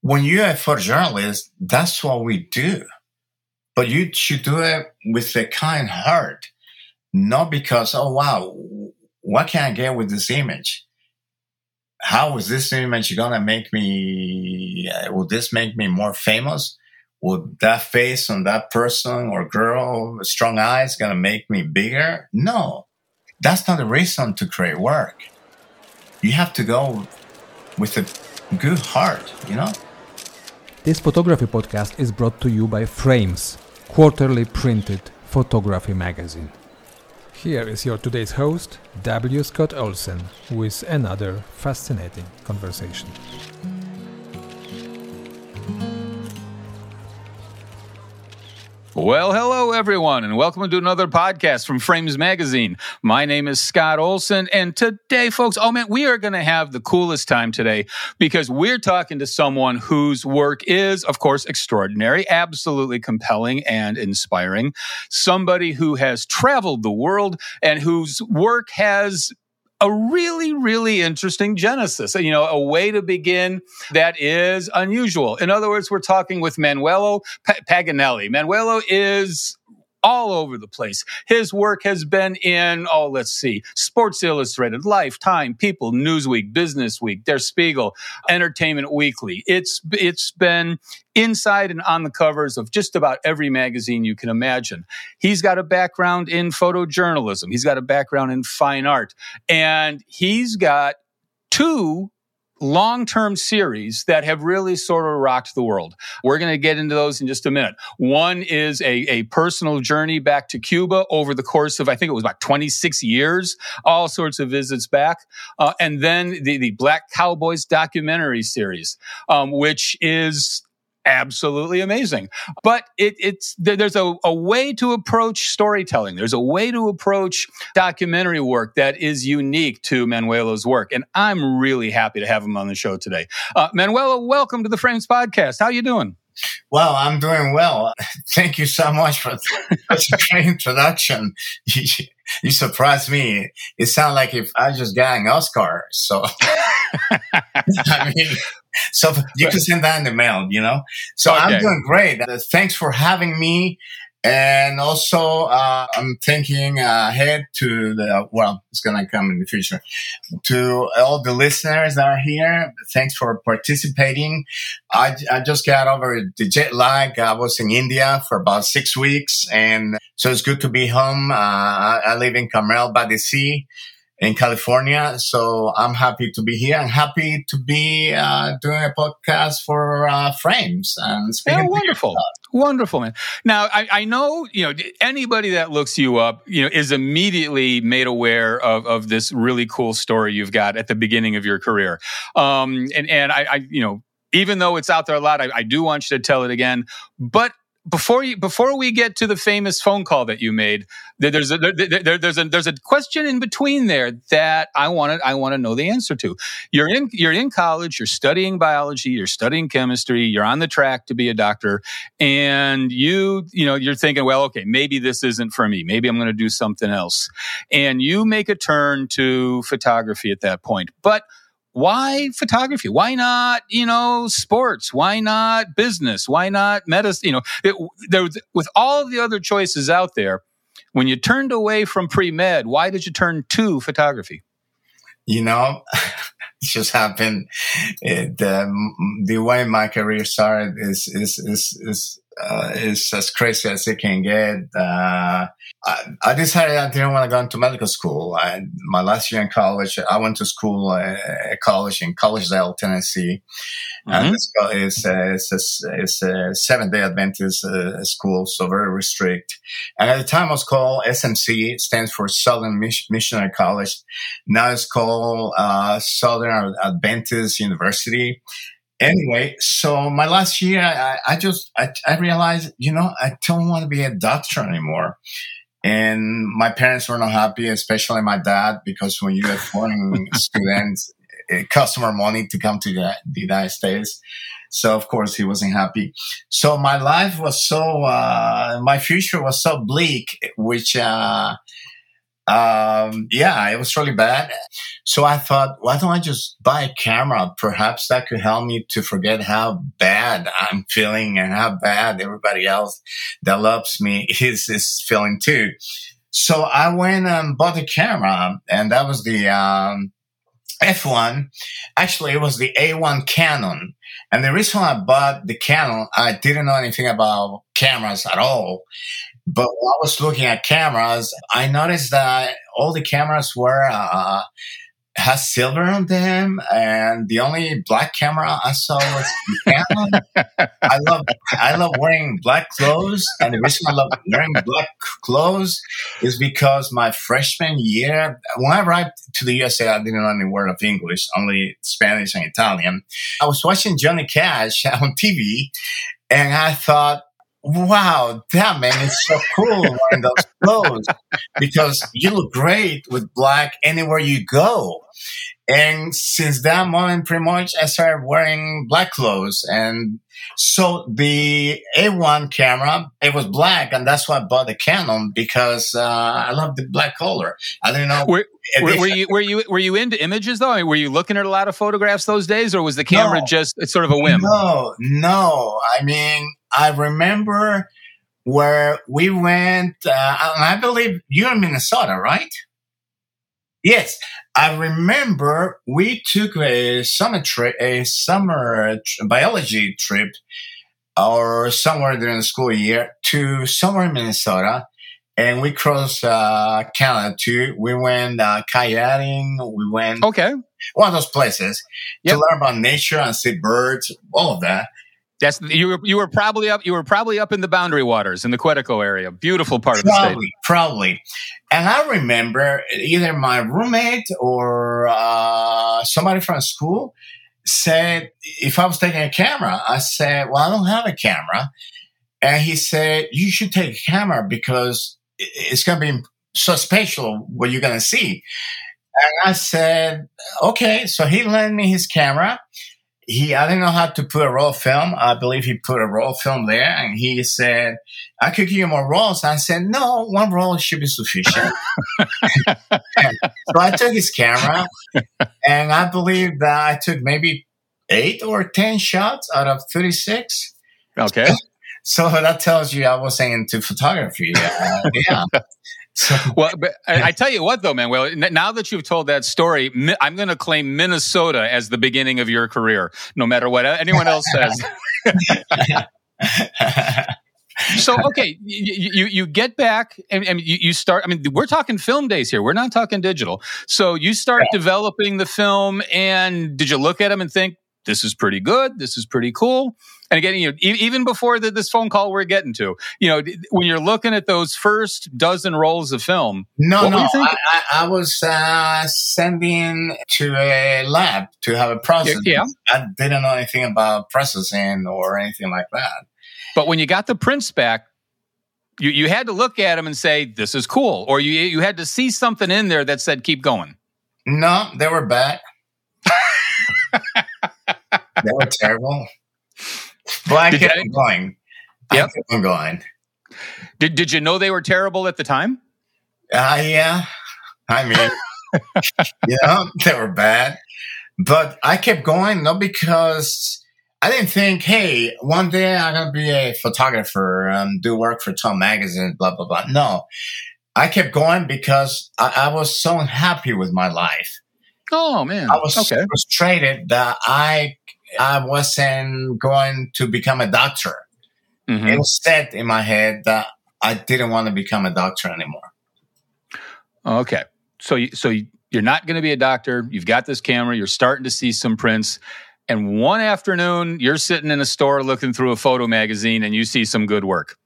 when you're a photojournalist, that's what we do. But you should do it with a kind heart, not because, oh, wow, what can I get with this image? How is this image going to make me, uh, will this make me more famous? Will that face on that person or girl, strong eyes, going to make me bigger? No, that's not the reason to create work. You have to go with a good heart, you know? This photography podcast is brought to you by Frames, quarterly printed photography magazine. Here is your today's host, W. Scott Olsen, with another fascinating conversation. Well, hello, everyone, and welcome to another podcast from Frames Magazine. My name is Scott Olsen, and today, folks, oh man, we are going to have the coolest time today because we're talking to someone whose work is, of course, extraordinary, absolutely compelling and inspiring. Somebody who has traveled the world and whose work has a really, really interesting genesis, you know, a way to begin that is unusual. In other words, we're talking with Manuello Paganelli. Manuello is all over the place. His work has been in, oh, let's see, Sports Illustrated, Lifetime, People, Newsweek, Business Week, Der Spiegel, Entertainment Weekly. It's, it's been inside and on the covers of just about every magazine you can imagine. He's got a background in photojournalism. He's got a background in fine art and he's got two long term series that have really sort of rocked the world. We're going to get into those in just a minute. One is a, a personal journey back to Cuba over the course of, I think it was about 26 years, all sorts of visits back. Uh, and then the, the Black Cowboys documentary series, um, which is absolutely amazing. But it, it's there's a, a way to approach storytelling. There's a way to approach documentary work that is unique to Manuello's work, and I'm really happy to have him on the show today. Uh, Manuello, welcome to the Frames Podcast. How you doing? Well, I'm doing well. Thank you so much for such a great introduction. You, you surprised me. It sounded like if I just got an Oscar. So, I mean, so you can send that in the mail, you know? So okay. I'm doing great. Uh, thanks for having me. And also, uh, I'm thinking ahead to the, well, it's going to come in the future to all the listeners that are here. Thanks for participating. I, I just got over the jet lag. I was in India for about six weeks. And so it's good to be home. Uh, I, I live in Carmel by the sea in California. So I'm happy to be here and happy to be uh, doing a podcast for uh, Frames and speaking. Oh, wonderful, wonderful, man. Now I, I, know you know anybody that looks you up, you know, is immediately made aware of of this really cool story you've got at the beginning of your career. Um, and and I, I you know even though it's out there a lot, I, I, do want you to tell it again. But before you before we get to the famous phone call that you made, there's a there, there's a there's a question in between there that I want to I want to know the answer to. You're in you're in college, you're studying biology, you're studying chemistry, you're on the track to be a doctor, and you you know you're thinking, well, okay, maybe this isn't for me. Maybe I'm going to do something else, and you make a turn to photography at that point, but why photography? Why not, you know, sports? Why not business? Why not medicine? You know, it, there, with all the other choices out there, when you turned away from pre med, why did you turn to photography? You know, it just happened. It, um, the way my career started is is is is uh, is as crazy as it can get. Uh, I, I, decided I didn't want to go into medical school. I, my last year in college, I went to school, uh, college in Collegedale, Tennessee. Mm-hmm. And it's, it's, a, it's, a, it's a seven day Adventist uh, school, so very restrict. And at the time it was called SMC, stands for Southern Missionary College. Now it's called uh, Southern Adventist University anyway, so my last year, I, I just, I, I, realized, you know, I don't want to be a doctor anymore. And my parents were not happy, especially my dad, because when you're a foreign student, it costs more money to come to the, the, United States. So of course he wasn't happy. So my life was so, uh, my future was so bleak, which, uh, um, yeah, it was really bad. So I thought, why don't I just buy a camera? Perhaps that could help me to forget how bad I'm feeling and how bad everybody else that loves me is, is feeling too. So I went and bought a camera and that was the, um, F1. Actually, it was the A1 Canon. And the reason I bought the Canon, I didn't know anything about cameras at all. But when I was looking at cameras, I noticed that all the cameras were uh, has silver on them, and the only black camera I saw was Canon. I love I love wearing black clothes, and the reason I love wearing black clothes is because my freshman year, when I arrived to the USA, I didn't know any word of English, only Spanish and Italian. I was watching Johnny Cash on TV, and I thought wow, that man is so cool wearing those clothes because you look great with black anywhere you go. And since that moment, pretty much, I started wearing black clothes. And so the A1 camera, it was black. And that's why I bought the Canon because uh, I love the black color. I didn't know. Were, were, were, you, were, you, were you into images though? I mean, were you looking at a lot of photographs those days or was the camera no, just sort of a whim? No, no. I mean, I remember where we went, uh, I believe you're in Minnesota, right? Yes, I remember we took a summer trip, a summer biology trip, or somewhere during the school year to somewhere in Minnesota, and we crossed uh, Canada too. We went uh, kayaking. We went okay one of those places yep. to learn about nature and see birds, all of that. That's you were you were probably up you were probably up in the boundary waters in the Quetico area. Beautiful part probably, of the state. Probably. And I remember either my roommate or uh, somebody from school said if I was taking a camera, I said, "Well, I don't have a camera," and he said, "You should take a camera because it's going to be so special what you're going to see." And I said, "Okay." So he lent me his camera he I didn't know how to put a roll film. I believe he put a roll film there, and he said, "I could give you more rolls." I said, "No, one roll should be sufficient." so I took his camera, and I believe that I took maybe eight or ten shots out of thirty six. Okay. So that tells you I was into photography. Uh, yeah. well, but I, I, tell you what, though, man. Well, now that you've told that story, I'm going to claim Minnesota as the beginning of your career, no matter what uh, anyone else says. so okay, you, you, you get back and, and you, you, start. I mean, we're talking film days here. We're not talking digital. So you start yeah. developing the film, and did you look at them and think this is pretty good? This is pretty cool. And again, you know, even before the, this phone call we're getting to, you know, when you're looking at those first dozen rolls of film, no, no, I, I, was uh, sending to a lab to have a process. Yeah, I didn't know anything about processing or anything like that. But when you got the prints back, you, you had to look at them and say, "This is cool," or you you had to see something in there that said, "Keep going." No, they were bad. they were terrible. I did kept that, going. Yep. I kept going. Did Did you know they were terrible at the time? Uh, yeah. I mean, yeah, they were bad, but I kept going not because I didn't think, hey, one day I'm gonna be a photographer and do work for Tom Magazine, blah blah blah. No, I kept going because I, I was so unhappy with my life. Oh man, I was okay. frustrated that I I wasn't going to become a doctor. Mm-hmm. It was set in my head that I didn't want to become a doctor anymore. Okay, so so you're not going to be a doctor. You've got this camera. You're starting to see some prints. And one afternoon, you're sitting in a store looking through a photo magazine, and you see some good work.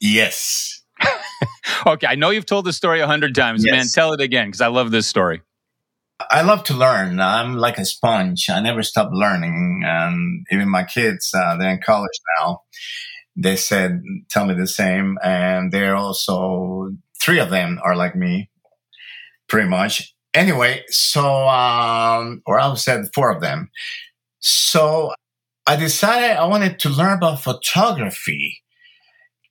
Yes. okay, I know you've told this story a hundred times, yes. man. Tell it again because I love this story. I love to learn. I'm like a sponge. I never stop learning. And even my kids, uh, they're in college now. They said, tell me the same. And they're also, three of them are like me, pretty much. Anyway, so, um, or I said four of them. So I decided I wanted to learn about photography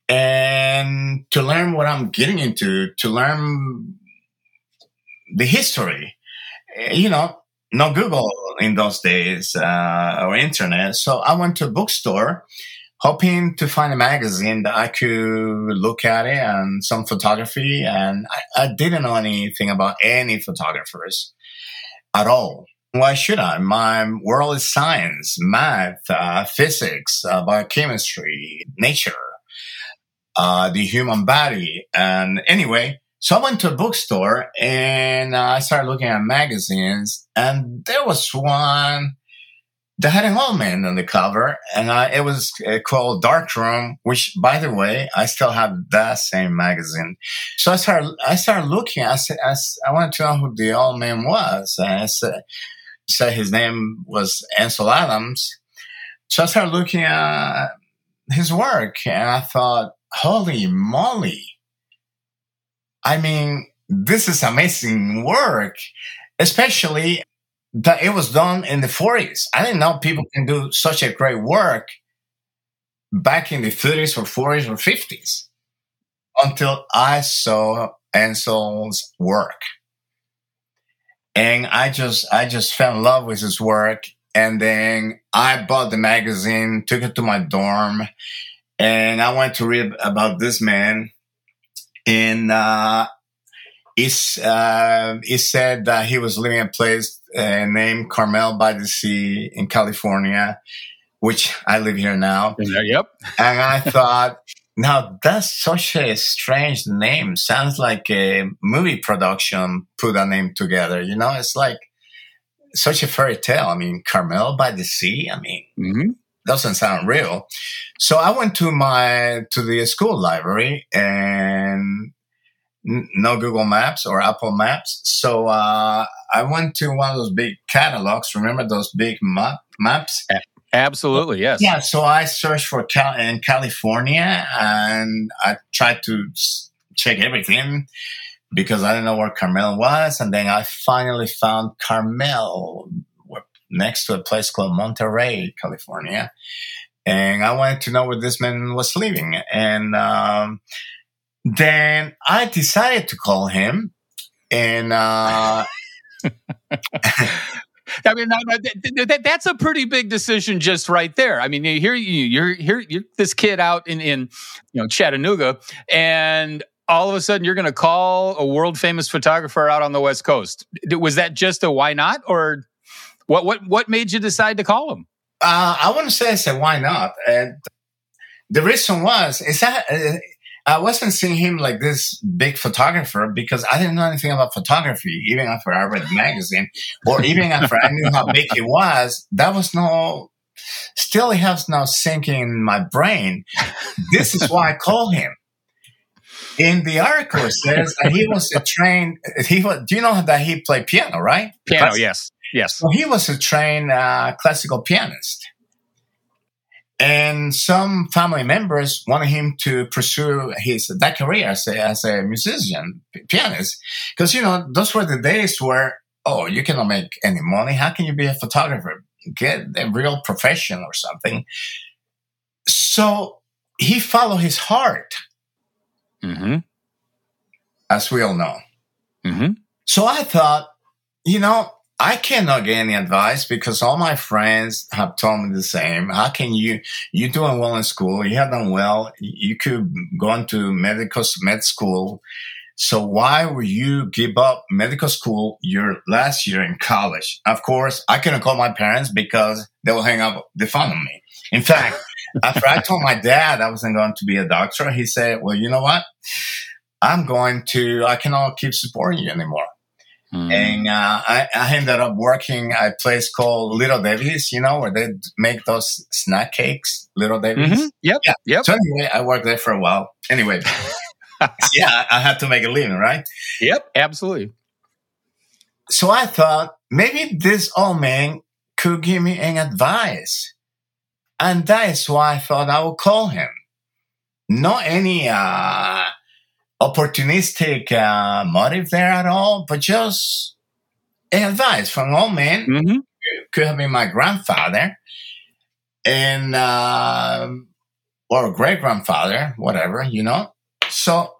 and to learn what I'm getting into, to learn the history. Eh, you know, no Google in those days uh, or internet. So I went to a bookstore hoping to find a magazine that I could look at it and some photography. And I, I didn't know anything about any photographers at all. Why should I? My world is science, math, uh, physics, uh, biochemistry, nature, uh, the human body. And anyway, so I went to a bookstore and uh, I started looking at magazines and there was one that had an old man on the cover and I, it was uh, called Darkroom, which by the way, I still have that same magazine. So I started, I started looking, I said, I, I wanted to know who the old man was. And I said, said his name was Ansel Adams. So I started looking at his work and I thought, holy moly I mean, this is amazing work, especially that it was done in the 40s. I didn't know people can do such a great work back in the 30s or 40s or 50s until I saw Ansel's work. And I just, I just fell in love with his work. And then I bought the magazine, took it to my dorm, and I went to read about this man and uh, it's, uh, it said that he was living in a place uh, named Carmel by the Sea in California, which I live here now. Yep. And I thought, now that's such a strange name. Sounds like a movie production put a name together. You know, it's like such a fairy tale. I mean, Carmel by the Sea. I mean, mm-hmm. Doesn't sound real. So I went to my to the school library and no Google Maps or Apple Maps. So uh, I went to one of those big catalogs. Remember those big map maps? Absolutely, yes. Yeah. So I searched for Cal- in California and I tried to check everything because I didn't know where Carmel was. And then I finally found Carmel next to a place called Monterey, California and I wanted to know where this man was living. And um, then I decided to call him, and uh, I mean, that's a pretty big decision just right there. I mean, here you you're here you're this kid out in in you know Chattanooga, and all of a sudden you're going to call a world famous photographer out on the West Coast. Was that just a why not, or what? What what made you decide to call him? Uh, I wouldn't say I said why not. And the reason was is that uh, I wasn't seeing him like this big photographer because I didn't know anything about photography. Even after I read the magazine, or even after I knew how big he was, that was no. Still, he has no sinking in my brain. This is why I call him. In the article, it says that he was a trained. He was. Do you know that he played piano, right? Piano, yes. Yes. So he was a trained uh, classical pianist. And some family members wanted him to pursue his that career as a, as a musician, pianist. Because, you know, those were the days where, oh, you cannot make any money. How can you be a photographer? Get a real profession or something. So he followed his heart. Mm-hmm. As we all know. Mm-hmm. So I thought, you know, I cannot get any advice because all my friends have told me the same. How can you, you're doing well in school. You have done well. You could go into medical med school. So why would you give up medical school your last year in college? Of course, I couldn't call my parents because they will hang up the phone on me. In fact, after I told my dad I wasn't going to be a doctor, he said, well, you know what? I'm going to, I cannot keep supporting you anymore. Mm. And uh, I, I, ended up working at a place called Little Debbie's, you know, where they make those snack cakes, Little Debbie's. Mm-hmm. Yep. Yeah. Yep. So anyway, I worked there for a while. Anyway, yeah, I had to make a living, right? Yep, absolutely. So I thought maybe this old man could give me an advice. And that is why I thought I would call him. Not any uh, opportunistic uh, motive there at all, but just advice from old man. Mm-hmm. Could have been my grandfather, and uh, or great grandfather, whatever, you know. So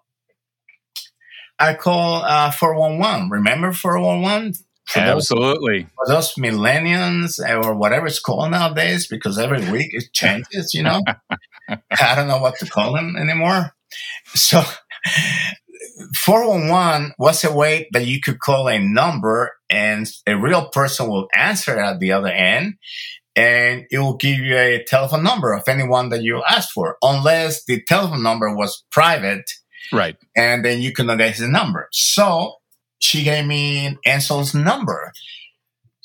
I call uh, 411. Remember 411? For Absolutely. Those, for those millennials or whatever it's called nowadays, because every week it changes, you know? I don't know what to call them anymore. So 411 was a way that you could call a number and a real person will answer at the other end and it will give you a telephone number of anyone that you asked for, unless the telephone number was private. Right. And then you couldn't get his number. So she gave me Ansel's number.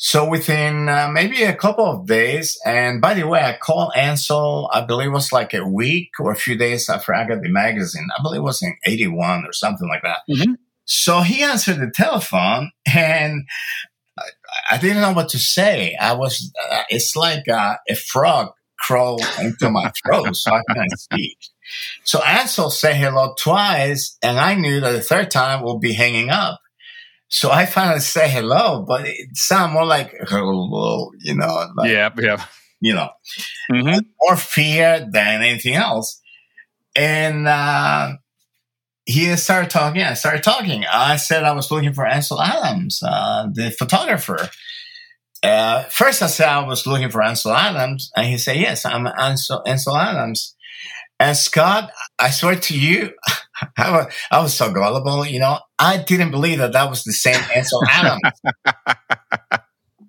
So within uh, maybe a couple of days, and by the way, I called Ansel, I believe it was like a week or a few days after I got the magazine. I believe it was in 81 or something like that. Mm-hmm. So he answered the telephone and I, I, didn't know what to say. I was, uh, it's like uh, a frog crawled into my throat, so I couldn't speak. So Ansel said hello twice, and I knew that the third time we'll be hanging up. So I finally say hello, but it sounded more like hello, you know. Like, yeah, yeah. You know, mm-hmm. more fear than anything else. And uh, he started talking. I started talking. I said I was looking for Ansel Adams, uh, the photographer. Uh, first, I said I was looking for Ansel Adams, and he said, "Yes, I'm Ansel, Ansel Adams." And Scott, I swear to you, I was, I was so gullible. You know, I didn't believe that that was the same Ansel Adams.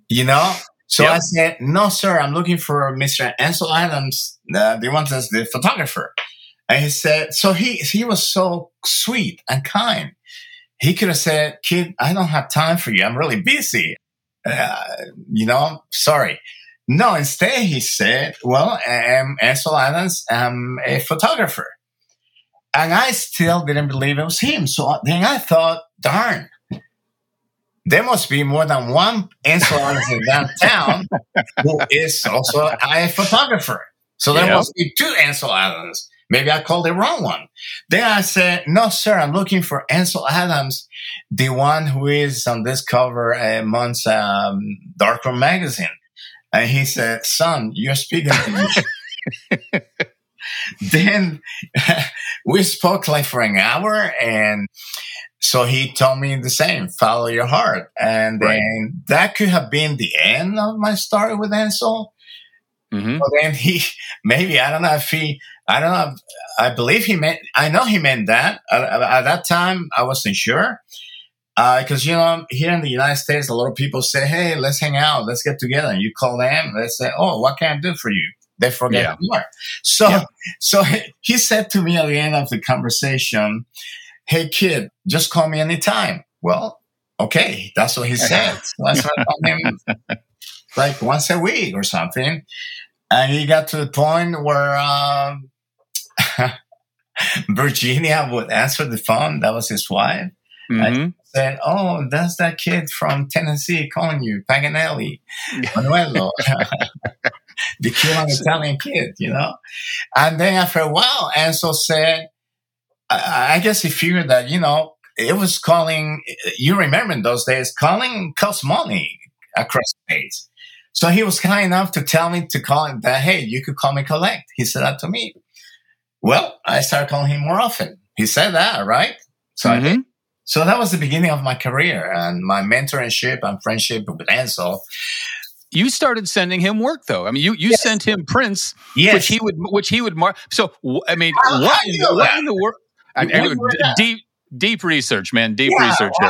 you know, so yep. I said, "No, sir, I'm looking for Mr. Ansel Adams, uh, the one that's the photographer." And he said, "So he he was so sweet and kind. He could have said, "Kid, I don't have time for you. I'm really busy. Uh, you know, sorry." No, instead he said, well, I'm Ansel Adams. I'm a photographer. And I still didn't believe it was him. So then I thought, darn, there must be more than one Ansel Adams in downtown who is also a photographer. So there must be two Ansel Adams. Maybe I called the wrong one. Then I said, no, sir, I'm looking for Ansel Adams, the one who is on this cover a month's um, Darkroom magazine. And he said, son, you're speaking to me. then we spoke like for an hour and so he told me the same, follow your heart. And right. then that could have been the end of my story with Ansel. Mm-hmm. But then he, maybe, I don't know if he, I don't know, I believe he meant, I know he meant that. At, at that time, I wasn't sure. Because, uh, you know, here in the United States, a lot of people say, hey, let's hang out, let's get together. And you call them, they say, oh, what can I do for you? They forget yeah. more. So, yeah. so he said to me at the end of the conversation, hey, kid, just call me anytime. Well, okay, that's what he said. so I started calling him like once a week or something. And he got to the point where um, Virginia would answer the phone. That was his wife. Mm-hmm. I said, "Oh, that's that kid from Tennessee calling you, Paganelli, Manuello, the cute Italian kid, you know." And then after a while, Ansel said, I, I guess he figured that you know it was calling. You remember in those days, calling cost money across states. So he was kind enough to tell me to call him that, hey, you could call me collect. He said that to me. Well, I started calling him more often. He said that, right? So mm-hmm. I did. So that was the beginning of my career and my mentorship and friendship with Ansel. You started sending him work though. I mean, you, you yes. sent him prints, yes. which he would which he would mark. So I mean, How what, what in the world? deep deep research, man. Deep yeah, research.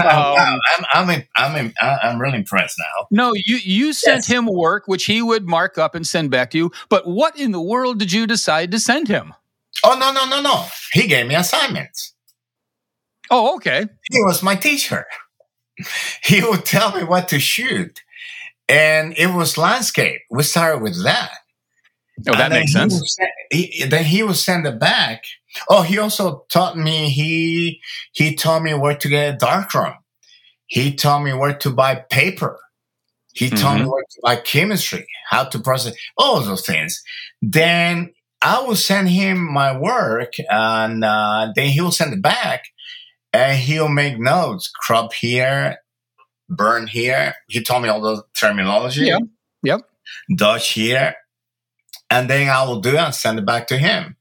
Wow. Um, I'm I'm I'm I'm really impressed now. No, you you sent yes. him work which he would mark up and send back to you. But what in the world did you decide to send him? Oh no no no no! He gave me assignments. Oh, okay. He was my teacher. He would tell me what to shoot. And it was landscape. We started with that. Oh, that makes sense. Send, he, then he would send it back. Oh, he also taught me, he, he taught me where to get a darkroom. He taught me where to buy paper. He mm-hmm. taught me mm-hmm. where to buy chemistry, how to process all those things. Then I will send him my work and uh, then he will send it back and he'll make notes crop here burn here he told me all the terminology Yeah. yep dodge here and then i will do it and send it back to him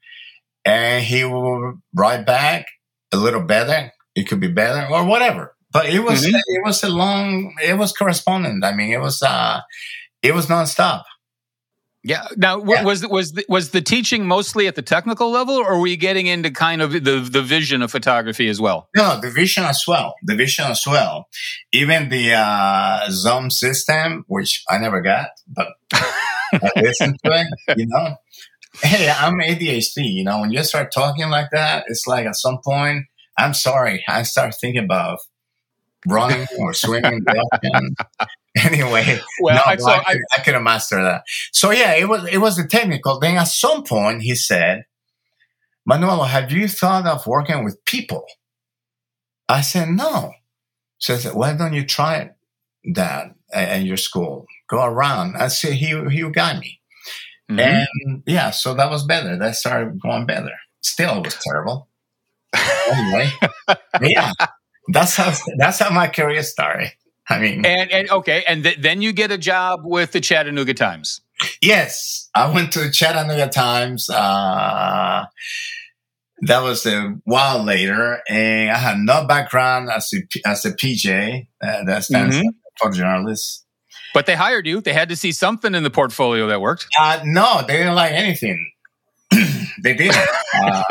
and he will write back a little better it could be better or whatever. But it was mm-hmm. it was a long it was correspondent. I mean, it was uh it was nonstop. Yeah. Now, yeah. was was the, was the teaching mostly at the technical level, or were you getting into kind of the the vision of photography as well? No, the vision as well. The vision as well. Even the uh, Zone System, which I never got, but I listened to it. You know, hey, I'm ADHD. You know, when you start talking like that, it's like at some point, I'm sorry, I start thinking about running or swimming. anyway, well, no, I, so I, could, I couldn't master that. So yeah, it was it was the technical. Then at some point, he said, "Manuel, have you thought of working with people?" I said, "No." So I said, "Why don't you try that at your school? Go around." I said, "He he got me." Mm-hmm. And yeah, so that was better. That started going better. Still, it was terrible. anyway, yeah, that's how that's how my career started. I mean, and, and okay, and th- then you get a job with the Chattanooga Times. Yes, I went to Chattanooga Times. Uh, that was a while later, and I had no background as a as a PJ. Uh, that stands mm-hmm. for journalist. But they hired you. They had to see something in the portfolio that worked. Uh, no, they didn't like anything. they didn't. uh,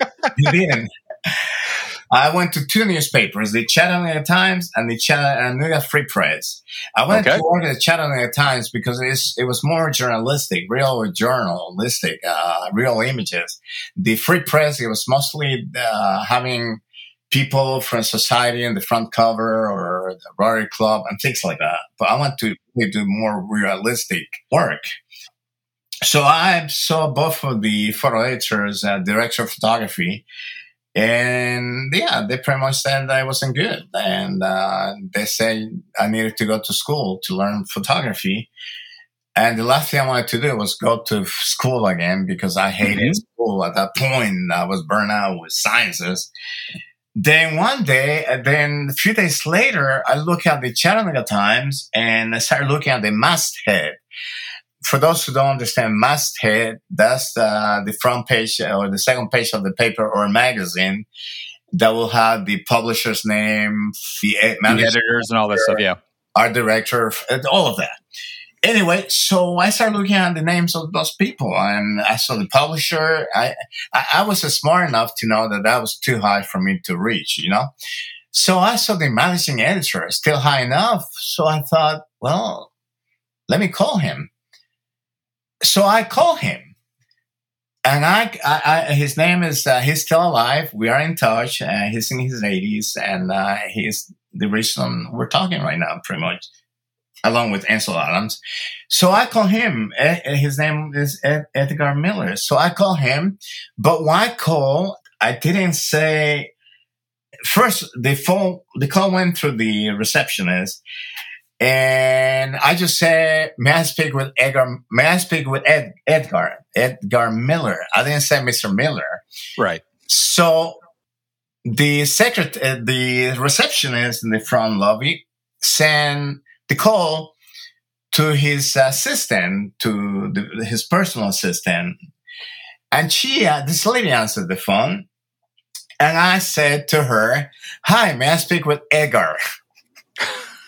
they didn't. I went to two newspapers, the Chattanooga Times and the Chattanooga Free Press. I went okay. to work at the Chattanooga Times because it was more journalistic, real journalistic, uh, real images. The Free Press, it was mostly uh, having people from society in the front cover or the Rotary Club and things like that. But I want to do more realistic work. So I saw both of the photo editors, uh, director of photography, and yeah, they pretty much said I wasn't good. And uh, they said I needed to go to school to learn photography. And the last thing I wanted to do was go to school again because I hated mm-hmm. school at that point. I was burnt out with sciences. Then one day, then a few days later, I look at the Chattanooga Times and I started looking at the masthead. For those who don't understand masthead, that's uh, the front page or the second page of the paper or magazine that will have the publisher's name, the, the editors and all that stuff. Yeah. Art director, all of that anyway, so I started looking at the names of those people, and I saw the publisher. I, I, I was smart enough to know that that was too high for me to reach, you know. So I saw the managing editor still high enough. So I thought, well, let me call him. So I call him, and I, I, I his name is uh, he's still alive. We are in touch. Uh, he's in his eighties, and uh, he's the reason we're talking right now, pretty much along with Ansel Adams. So I call him. His name is Edgar Miller. So I call him. But why call? I didn't say. First, the phone, the call went through the receptionist, and I just said, "May I speak with Edgar? May I speak with Ed, Edgar? Edgar Miller?" I didn't say Mr. Miller. Right. So the secret, the receptionist in the front lobby sent the call to his assistant, to the, his personal assistant. And she, uh, this lady answered the phone. And I said to her, Hi, may I speak with Edgar?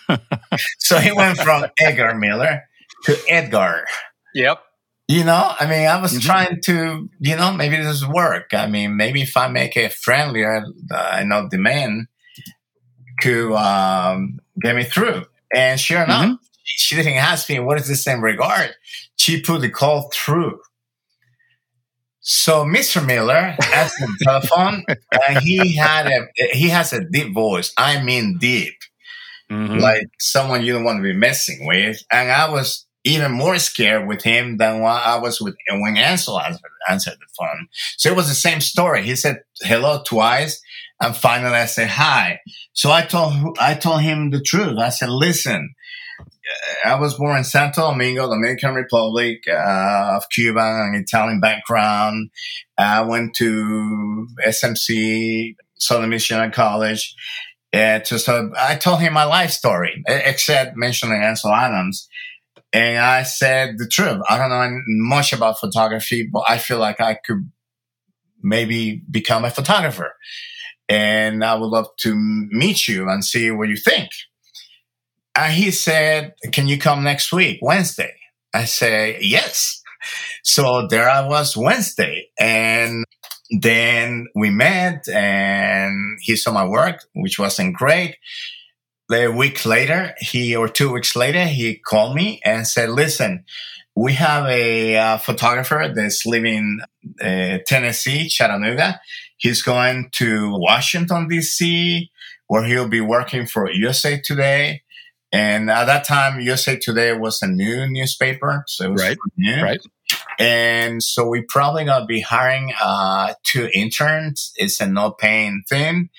so he went from Edgar Miller to Edgar. Yep. You know, I mean, I was mm-hmm. trying to, you know, maybe this work. I mean, maybe if I make it friendlier, uh, I know the man could um, get me through. And sure enough, mm-hmm. she didn't ask me what is this in regard. She put the call through. So Mr. Miller asked the telephone, and he had a he has a deep voice. I mean deep, mm-hmm. like someone you don't want to be messing with. And I was even more scared with him than when I was with when Ansel answered, answered the phone. So it was the same story. He said hello twice, and finally I said hi. So I told I told him the truth. I said, listen, I was born in Santo Domingo, Dominican Republic, uh, of Cuban and Italian background. I went to SMC, Southern Missionary College. Uh, just, I told him my life story, except mentioning Ansel Adams. And I said the truth. I don't know much about photography, but I feel like I could maybe become a photographer. and I would love to meet you and see what you think. And he said, Can you come next week, Wednesday? I say, Yes. So there I was Wednesday. And then we met and he saw my work, which wasn't great. A week later, he or two weeks later, he called me and said, listen, we have a uh, photographer that's living uh, Tennessee, Chattanooga. He's going to Washington, D.C., where he'll be working for USA Today. And at that time, USA Today was a new newspaper. So it was right. new. Right. And so we're probably gonna be hiring uh, two interns. It's a no paying thing,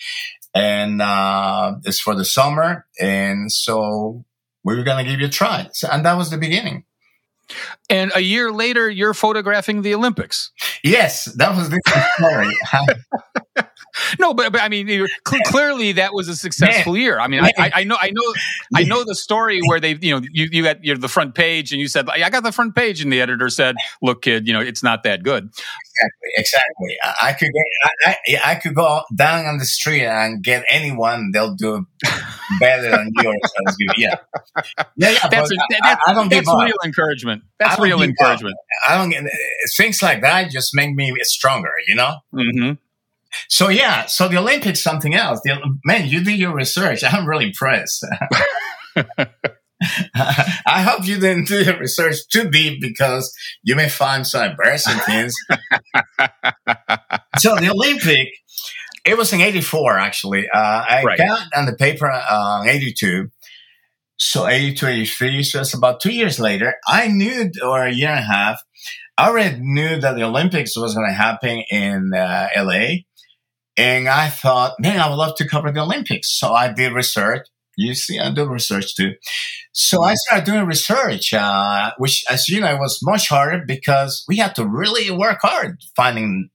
and uh, it's for the summer. And so we were gonna give you a try. So, and that was the beginning. And a year later, you're photographing the Olympics. Yes, that was the story. no, but, but I mean, cl- clearly that was a successful Man. year. I mean, I, I, know, I know, I know the story where they, you know, you, you got your the front page, and you said, "I got the front page," and the editor said, "Look, kid, you know, it's not that good." Exactly, exactly. I, I could get, I, I, could go down on the street and get anyone; they'll do better than yours. Yeah, yeah, yeah. That's, a, that, I, don't that's real encouragement. That's real encouragement. Up. I don't get things like that. Just make me stronger. You know. Mm-hmm. So yeah, so the Olympics something else. The, man, you did your research. I'm really impressed. I hope you didn't do your research too deep because you may find some embarrassing things. so the Olympic, it was in '84 actually. Uh, I right. got on the paper uh, '82. So 82, 83, so it's about two years later. I knew, or a year and a half, I already knew that the Olympics was going to happen in uh, LA. And I thought, man, I would love to cover the Olympics. So I did research. You see, I do research too. So I started doing research, uh, which, as you know, was much harder because we had to really work hard finding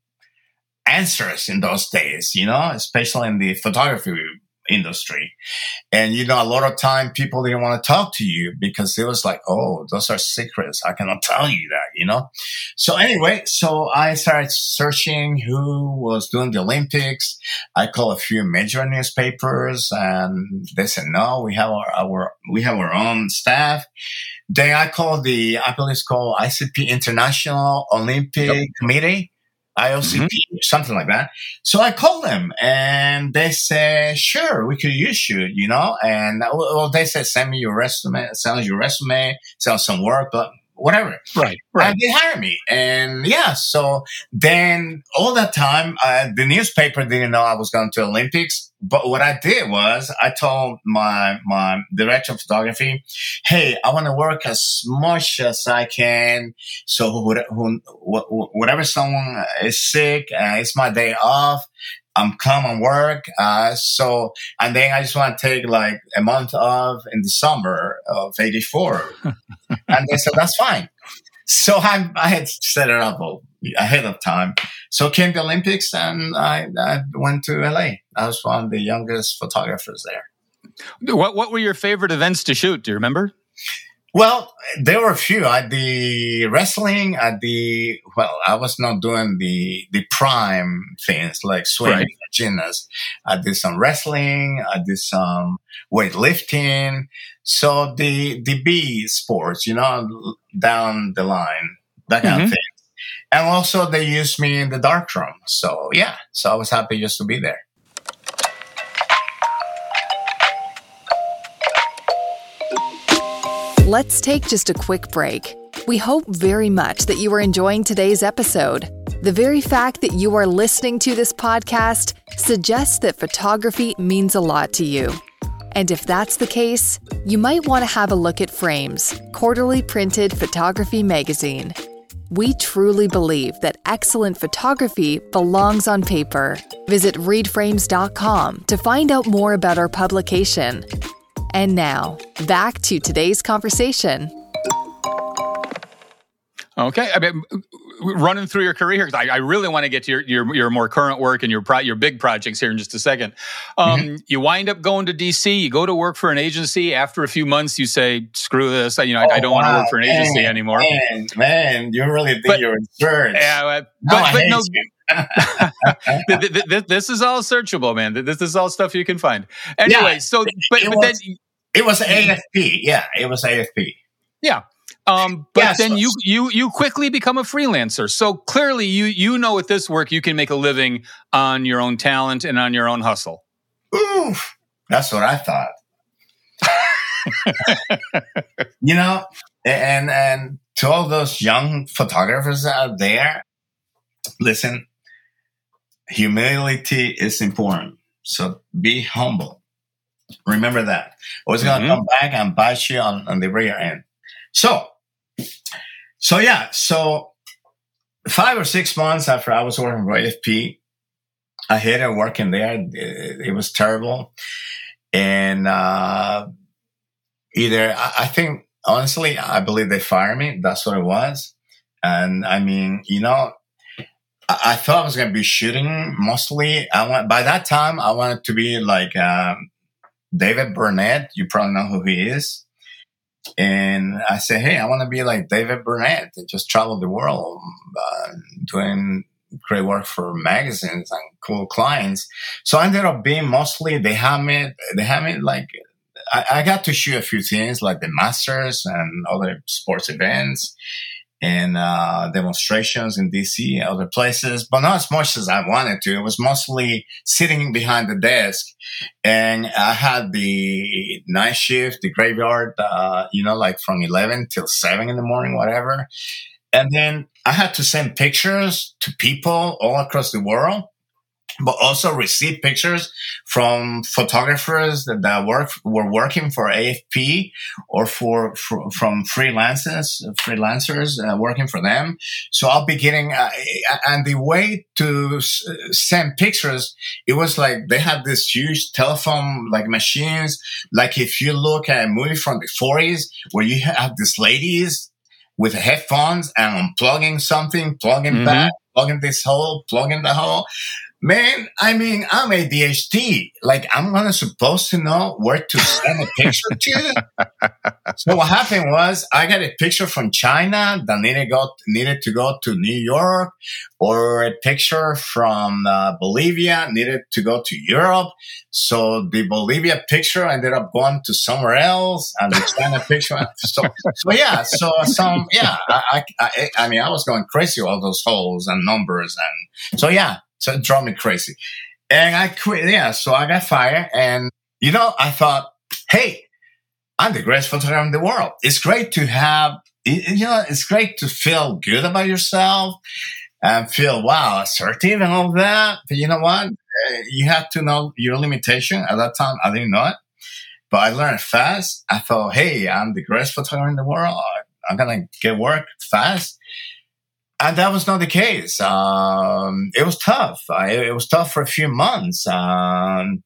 answers in those days, you know, especially in the photography industry. And you know, a lot of time people didn't want to talk to you because it was like, oh, those are secrets. I cannot tell you that, you know? So anyway, so I started searching who was doing the Olympics. I called a few major newspapers and they said, no, we have our, our we have our own staff. Then I called the, I believe it's called ICP International Olympic yep. Committee IOCP, mm-hmm. something like that. So I called them and they said, sure, we could use you, you know, and well, they said, send me your resume, send us your resume, send some work, but whatever. Right, right. And they hired me. And yeah, so then all that time, uh, the newspaper didn't know I was going to Olympics. But what I did was I told my, my director of photography, Hey, I want to work as much as I can. So whatever someone is sick, uh, it's my day off. I'm come and work. Uh, so, and then I just want to take like a month off in the summer of 84. and they said, that's fine. So I, I had set it up ahead of time. So came the Olympics and I, I went to LA. I was one of the youngest photographers there. What, what were your favorite events to shoot? Do you remember? Well, there were a few. At the wrestling, at the well, I was not doing the the prime things like swimming, right. gymnast. I did some wrestling. I did some weightlifting. So the the B sports, you know, down the line, that kind mm-hmm. of thing. And also, they used me in the darkroom. So yeah, so I was happy just to be there. Let's take just a quick break. We hope very much that you are enjoying today's episode. The very fact that you are listening to this podcast suggests that photography means a lot to you. And if that's the case, you might want to have a look at Frames, quarterly printed photography magazine. We truly believe that excellent photography belongs on paper. Visit readframes.com to find out more about our publication. And now, back to today's conversation. Okay. I mean, running through your career here, I, I, really want to get to your, your, your more current work and your pro, your big projects here in just a second. Um, mm-hmm. You wind up going to DC. You go to work for an agency. After a few months, you say, "Screw this! You know, I, oh, I don't wow, want to work for an man, agency anymore." Man, man, you really think but, you're insurance? Yeah, but, but no. this is all searchable, man. This is all stuff you can find. Anyway, yeah, so but, but was, then it was AFP. Yeah, it was AFP. Yeah. Um, but yes, then you you you quickly become a freelancer. So clearly, you you know with this work you can make a living on your own talent and on your own hustle. Oof, that's what I thought. you know, and and to all those young photographers out there, listen, humility is important. So be humble. Remember that. I was going to mm-hmm. come back and bite you on, on the rear end. So, so yeah, so five or six months after I was working for AFP, I hated working there. It, it was terrible. And, uh, either, I, I think, honestly, I believe they fired me. That's what it was. And I mean, you know, I thought I was going to be shooting mostly. I want by that time I wanted to be like um, David Burnett. You probably know who he is. And I said, hey, I want to be like David Burnett and just travel the world, uh, doing great work for magazines and cool clients. So I ended up being mostly they have me they have me like I, I got to shoot a few things like the Masters and other sports events in uh, demonstrations in DC and other places, but not as much as I wanted to. It was mostly sitting behind the desk, and I had the night shift, the graveyard, uh, you know, like from eleven till seven in the morning, whatever. And then I had to send pictures to people all across the world but also receive pictures from photographers that, that work were working for AFP or for, for from freelancers, freelancers uh, working for them. So I'll be getting, uh, and the way to s- send pictures, it was like they had this huge telephone like machines. Like if you look at a movie from the 40s where you have these ladies with headphones and unplugging something, plugging mm-hmm. back, plugging this hole, plugging the hole. Man, I mean, I'm ADHD. Like, I'm gonna supposed to know where to send a picture to. so what happened was, I got a picture from China that needed go needed to go to New York, or a picture from uh, Bolivia needed to go to Europe. So the Bolivia picture ended up going to somewhere else, and the China picture. So, so yeah, so some yeah, I, I I mean, I was going crazy all those holes and numbers, and so yeah. So it drove me crazy. And I quit. Yeah. So I got fired. And, you know, I thought, hey, I'm the greatest photographer in the world. It's great to have, you know, it's great to feel good about yourself and feel, wow, assertive and all that. But you know what? Uh, you have to know your limitation. At that time, I didn't know it, but I learned fast. I thought, hey, I'm the greatest photographer in the world. I'm going to get work fast and that was not the case. Um, it was tough. I, it was tough for a few months. Um,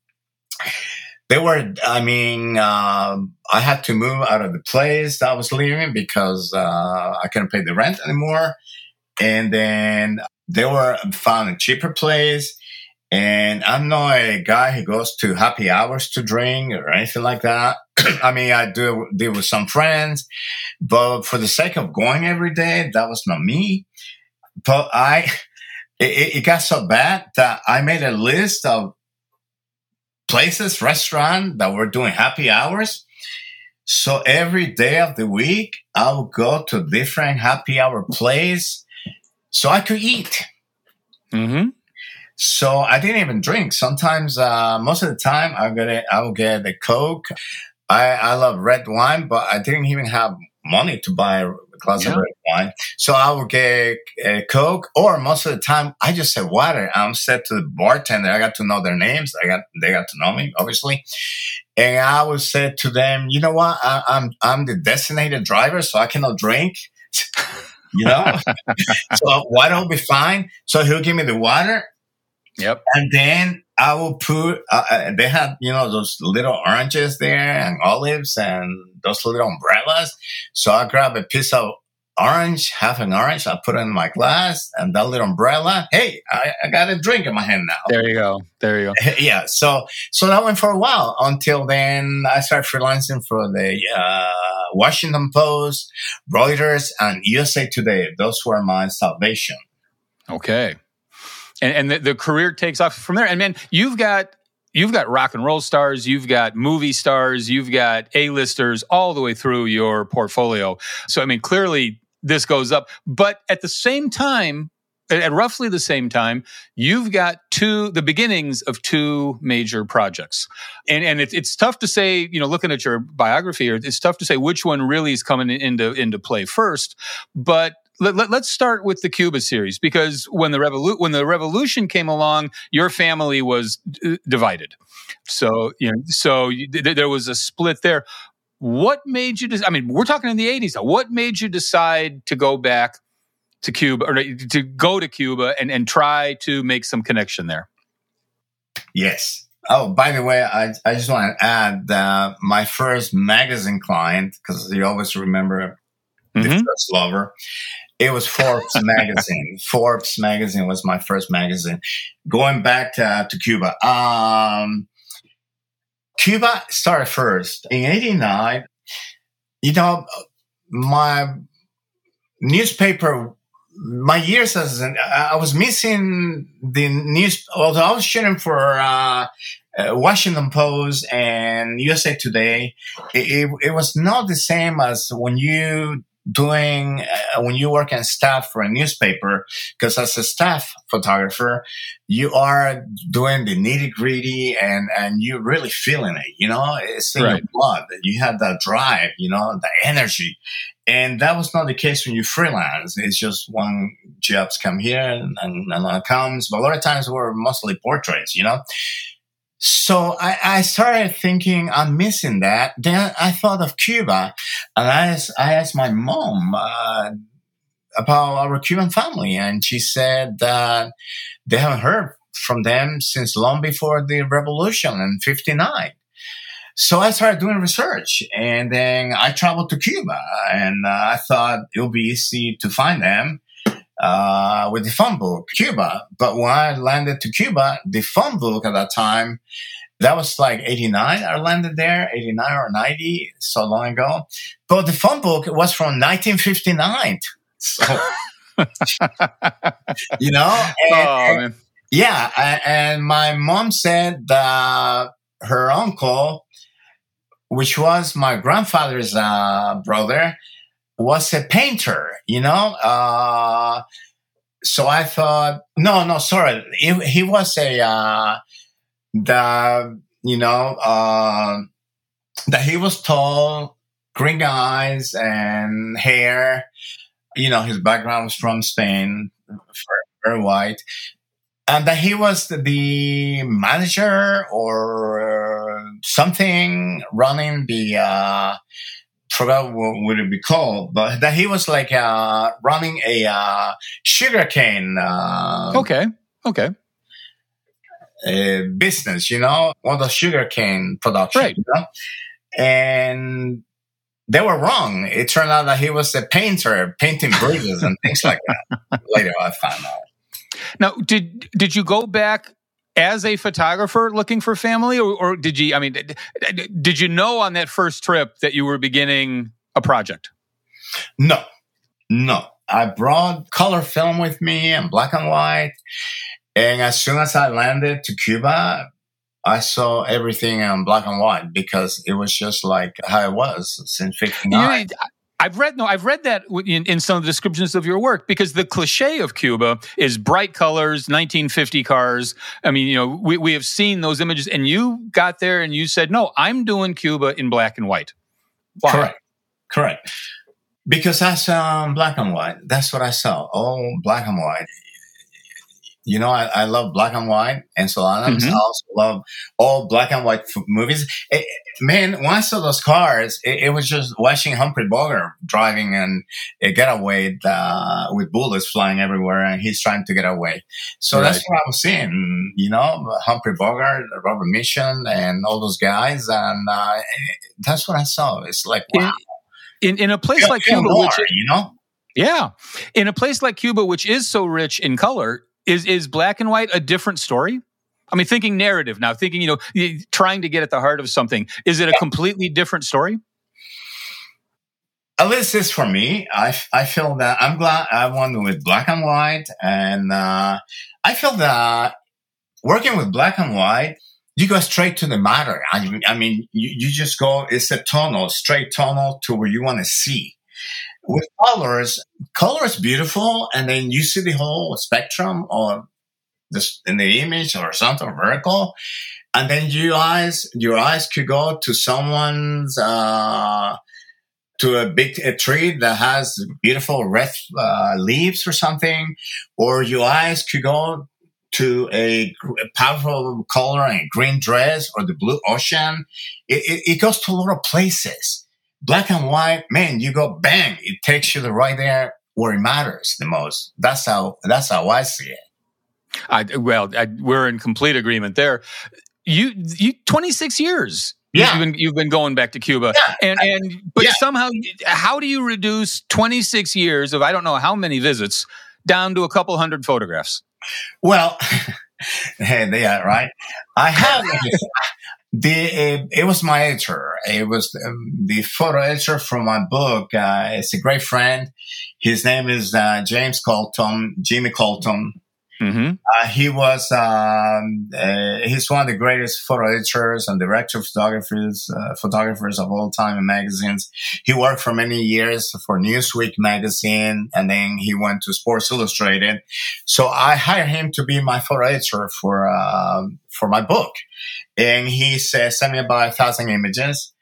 they were, I mean, uh, I had to move out of the place I was living because uh, I couldn't pay the rent anymore. And then they were found a cheaper place. And I'm not a guy who goes to happy hours to drink or anything like that. I mean, I do deal with some friends, but for the sake of going every day, that was not me. But I, it, it got so bad that I made a list of places, restaurant that were doing happy hours. So every day of the week, I would go to different happy hour place so I could eat. Mm-hmm. So I didn't even drink. Sometimes, uh, most of the time, I get. I will get a Coke. I, I love red wine, but I didn't even have money to buy a glass yeah. of red wine. So I would get a Coke, or most of the time, I just said water. I'm said to the bartender. I got to know their names. I got they got to know me, obviously. And I would say to them, you know what? I, I'm I'm the designated driver, so I cannot drink. you know, so water will be fine. So he'll give me the water, Yep. And then I will put, uh, uh, they had, you know, those little oranges there and olives and those little umbrellas. So I grab a piece of orange, half an orange. I put it in my glass and that little umbrella. Hey, I, I got a drink in my hand now. There you go. There you go. yeah. So, so that went for a while until then I started freelancing for the, uh, Washington Post, Reuters, and USA Today. Those were my salvation. Okay. And, and the, the career takes off from there. And man, you've got you've got rock and roll stars, you've got movie stars, you've got A-listers all the way through your portfolio. So I mean, clearly this goes up, but at the same time, at roughly the same time, you've got two, the beginnings of two major projects. And, and it, it's tough to say, you know, looking at your biography, it's tough to say which one really is coming into, into play first. But let, us let, start with the Cuba series because when the revolu- when the revolution came along, your family was d- divided. So you know, so you, th- there was a split there. What made you? I mean, we're talking in the '80s. Now. What made you decide to go back to Cuba or to go to Cuba and, and try to make some connection there? Yes. Oh, by the way, I, I just want to add that my first magazine client, because you always remember the mm-hmm. first lover, it was Forbes magazine. Forbes magazine was my first magazine. Going back to, to Cuba, um, Cuba started first in '89. You know, my newspaper my years as an, I was missing the news. Although I was shooting for uh, uh, Washington Post and USA Today, it, it, it, was not the same as when you doing uh, when you work as staff for a newspaper because as a staff photographer you are doing the nitty gritty and and you're really feeling it you know? It's in right. your blood you have that drive you know the energy. And that was not the case when you freelance. It's just one jobs come here and, and another comes. But a lot of times we're mostly portraits you know so I, I, started thinking I'm missing that. Then I thought of Cuba, and I asked, I asked my mom uh, about our Cuban family, and she said that they haven't heard from them since long before the revolution in '59. So I started doing research, and then I traveled to Cuba, and uh, I thought it would be easy to find them uh, with the phone book, Cuba. But when I landed to Cuba, the phone book at that time, that was like 89. I landed there, 89 or 90, so long ago. But the phone book was from 1959. So, you know? And, oh, man. Yeah. And my mom said that her uncle, which was my grandfather's uh, brother, was a painter, you know? Uh, so I thought, no, no, sorry. He, he was a, uh, the, you know, uh, that he was tall, green eyes and hair. You know, his background was from Spain, very white. And that he was the manager or something running the, uh, forgot what would it be called, but that he was like uh, running a uh, sugarcane. Uh, okay. Okay. business, you know, of the sugarcane production, right. you know? and they were wrong. It turned out that he was a painter, painting bridges and things like that. Later, I found out. Now, did did you go back as a photographer looking for family, or, or did you? I mean, did you know on that first trip that you were beginning a project? No, no. I brought color film with me and black and white. And as soon as I landed to Cuba, I saw everything in black and white because it was just like how it was since 59. I've read no, I've read that in, in some of the descriptions of your work because the cliche of Cuba is bright colors, 1950 cars. I mean, you know, we, we have seen those images, and you got there and you said, "No, I'm doing Cuba in black and white." Why? Correct, correct. Because I saw black and white. That's what I saw. All black and white you know, I, I love black and white and so. Mm-hmm. I also love all black and white f- movies. It, man, when I saw those cars, it, it, was just watching Humphrey Bogart driving and a getaway uh, with bullets flying everywhere, and he's trying to get away. So right. that's what I was seeing. You know, Humphrey Bogart, Robert Mitchum, and all those guys, and uh, that's what I saw. It's like wow. In, in, in a place like Cuba, which, you know Yeah. In a place like Cuba, which is so rich in color, is, is black and white a different story? I mean, thinking narrative now, thinking, you know, trying to get at the heart of something. Is it a completely different story? At least it's for me. I, I feel that I'm glad I went with black and white. And uh, I feel that working with black and white, you go straight to the matter. I, I mean, you, you just go, it's a tunnel, straight tunnel to where you want to see. With colors, color is beautiful. And then you see the whole spectrum of this in the image or something vertical. And then your eyes, your eyes could go to someone's, uh, to a big a tree that has beautiful red uh, leaves or something, or your eyes could go to a, a powerful color and green dress or the blue ocean. It, it, it, goes to a lot of places. Black and white, man, you go bang, it takes you the right there where it matters the most. That's how that's how I see it. I, well, I, we're in complete agreement there. You, you, 26 years. Yeah. You've been, you've been going back to Cuba. Yeah. And, and, but yeah. somehow, how do you reduce 26 years of I don't know how many visits down to a couple hundred photographs? Well, hey, yeah, right. I have the, uh, it was my editor. It was um, the photo editor from my book. Uh, it's a great friend. His name is uh, James Colton, Jimmy Colton. Mm-hmm. Uh, he was um, uh, he's one of the greatest photo editors and director photographers uh, photographers of all time in magazines. He worked for many years for Newsweek magazine, and then he went to Sports Illustrated. So I hired him to be my photo editor for um, for my book, and he said send me about a thousand images,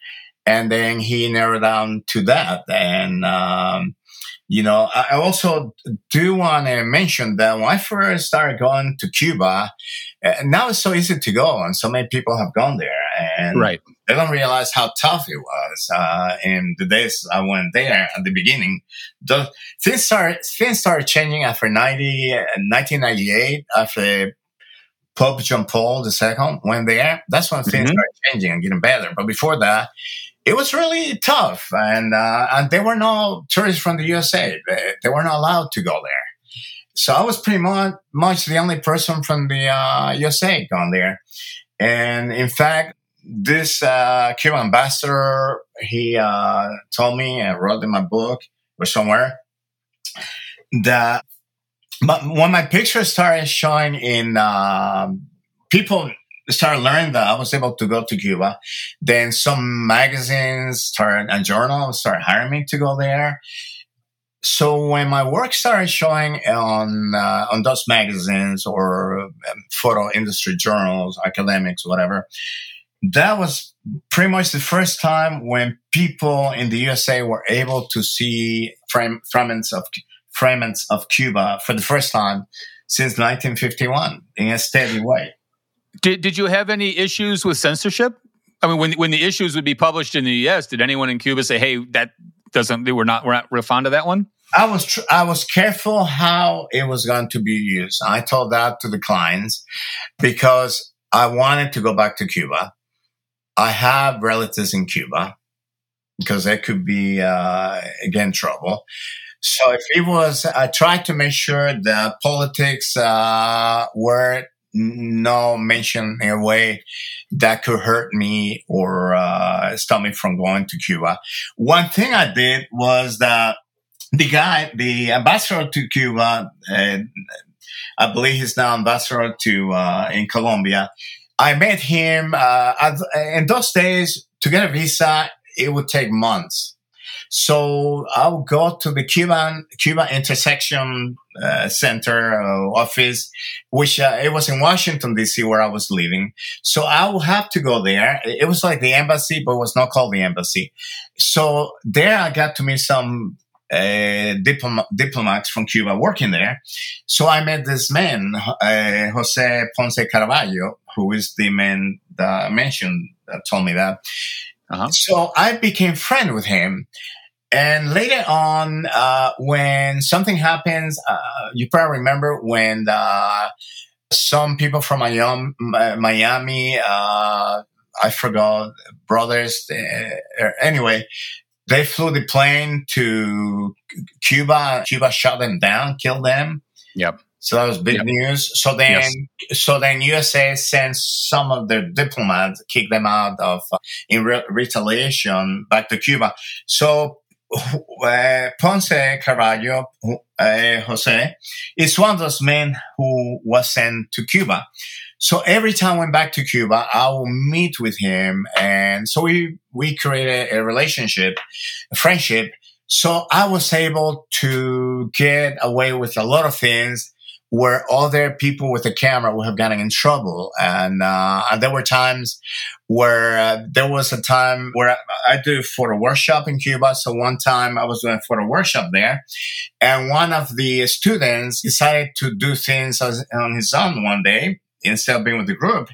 and then he narrowed down to that and. Um, you know, I also do want to mention that when I first started going to Cuba, uh, now it's so easy to go, and so many people have gone there, and right. they don't realize how tough it was. Uh, in the days I went there at the beginning, the things started things started changing after 90, 1998, after Pope John Paul II went there. That's when things mm-hmm. started changing and getting better. But before that, it was really tough, and uh, and there were no tourists from the USA. They, were not allowed to go there. So I was pretty much, much the only person from the uh, USA gone there. And in fact, this uh, Cuban ambassador, he uh, told me, and wrote in my book or somewhere, that but when my pictures started showing in uh, people started learning that I was able to go to Cuba. Then some magazines started and journals started hiring me to go there. So when my work started showing on uh, on those magazines or um, photo industry journals, academics, whatever, that was pretty much the first time when people in the USA were able to see frame, fragments of fragments of Cuba for the first time since 1951 in a steady way. Did Did you have any issues with censorship? I mean, when when the issues would be published in the U.S., did anyone in Cuba say, "Hey, that doesn't were not we're not real fond of that one"? I was tr- I was careful how it was going to be used. I told that to the clients because I wanted to go back to Cuba. I have relatives in Cuba because that could be uh, again trouble. So if it was, I tried to make sure that politics uh, were no mention in a way that could hurt me or uh, stop me from going to Cuba. One thing I did was that the guy, the ambassador to Cuba, uh, I believe he's now ambassador to uh, in Colombia. I met him uh, in those days to get a visa. It would take months so I'll go to the Cuban Cuba Intersection uh, Center uh, office, which uh, it was in Washington D.C. where I was living. So I will have to go there. It was like the embassy, but it was not called the embassy. So there I got to meet some uh, diplom- diplomats from Cuba working there. So I met this man, uh, Jose Ponce Carvalho, who is the man that I mentioned that told me that. Uh-huh. So I became friend with him. And later on, uh, when something happens, uh, you probably remember when uh, some people from Miami, uh, I forgot, brothers, uh, er, anyway, they flew the plane to Cuba. Cuba shot them down, killed them. Yep. So that was big Yep. news. So then, Yes. so then USA sent some of their diplomats, kicked them out of uh, in re- retaliation back to Cuba. So uh, Ponce Carvalho, uh, Jose, is one of those men who was sent to Cuba. So every time I went back to Cuba, I will meet with him, and so we we created a relationship, a friendship. So I was able to get away with a lot of things where other people with a camera would have gotten in trouble. And, uh, and there were times where uh, there was a time where I, I do photo workshop in Cuba. So one time I was doing a photo workshop there and one of the students decided to do things on his own one day instead of being with the group.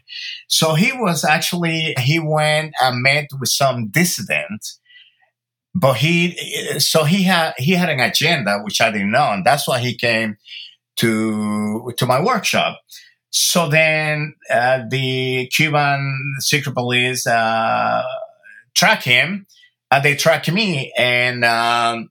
So he was actually, he went and met with some dissident but he so he had he had an agenda which I didn't know, and that's why he came to to my workshop. So then uh, the Cuban secret police uh, track him, and they track me, and um,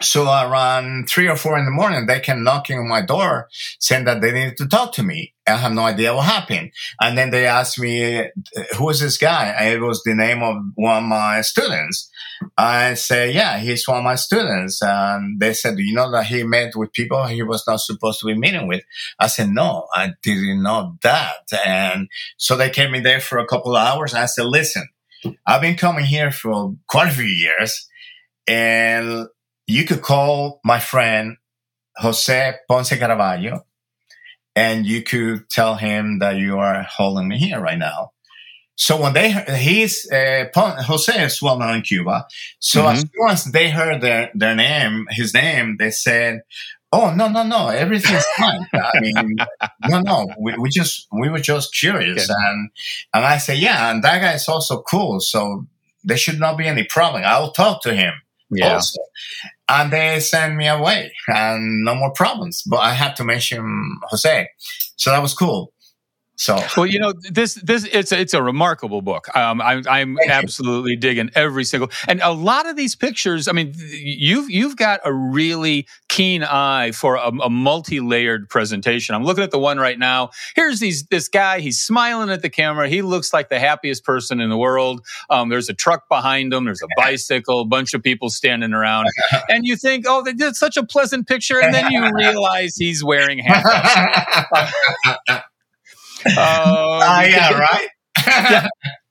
so around three or four in the morning, they came knocking on my door saying that they needed to talk to me. I have no idea what happened. And then they asked me, who is this guy? And it was the name of one of my students. I said, yeah, he's one of my students. And they said, do you know that he met with people he was not supposed to be meeting with? I said, no, I didn't know that. And so they kept me there for a couple of hours. I said, listen, I've been coming here for quite a few years and you could call my friend Jose Ponce Carvalho and you could tell him that you are holding me here right now. So when they, he's, uh, Pon- Jose is well known in Cuba. So Mhm. as soon as they heard their, their name, his name, they said, Oh, no, no, no, everything's fine. I mean, no, no, we, we just, we were just curious. Okay. And, and I said, yeah, and that guy is also cool. So there should not be any problem. I'll talk to him Yeah. also. And they sent me away and no more problems. But I had to mention Jose. So that was cool. So Well, you know, this this it's a, it's a remarkable book. Um, I, I'm Thank you. absolutely digging every single and a lot of these pictures. I mean, you've you've got a really keen eye for a, a multi-layered presentation. I'm looking at the one right now. Here's these this guy. He's smiling at the camera. He looks like the happiest person in the world. Um, there's a truck behind him. There's a bicycle. A bunch of people standing around, and you think, oh, that's such a pleasant picture, and then you realize he's wearing handcuffs. Um, Ah, yeah, right?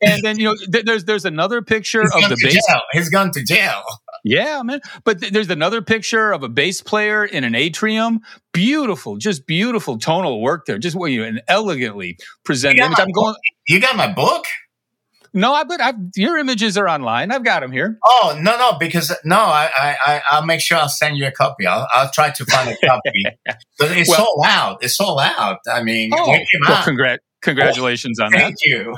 And then you know, th- there's there's another picture He's of the bass. jail. He's gone to jail. Yeah, man. But th- there's another picture of a bass player in an atrium. Beautiful, just beautiful tonal work there. Just what you an elegantly presented Yeah. image. I'm going. You got my book? No, I but I've, your images are online. I've got them here. Oh no, no, because no, I, I, I I'll make sure I'll send you a copy. I'll, I'll try to find a copy. but it's Well- so loud. It's so loud. I mean, Oh, well, out, congrat, congratulations on that. thank you.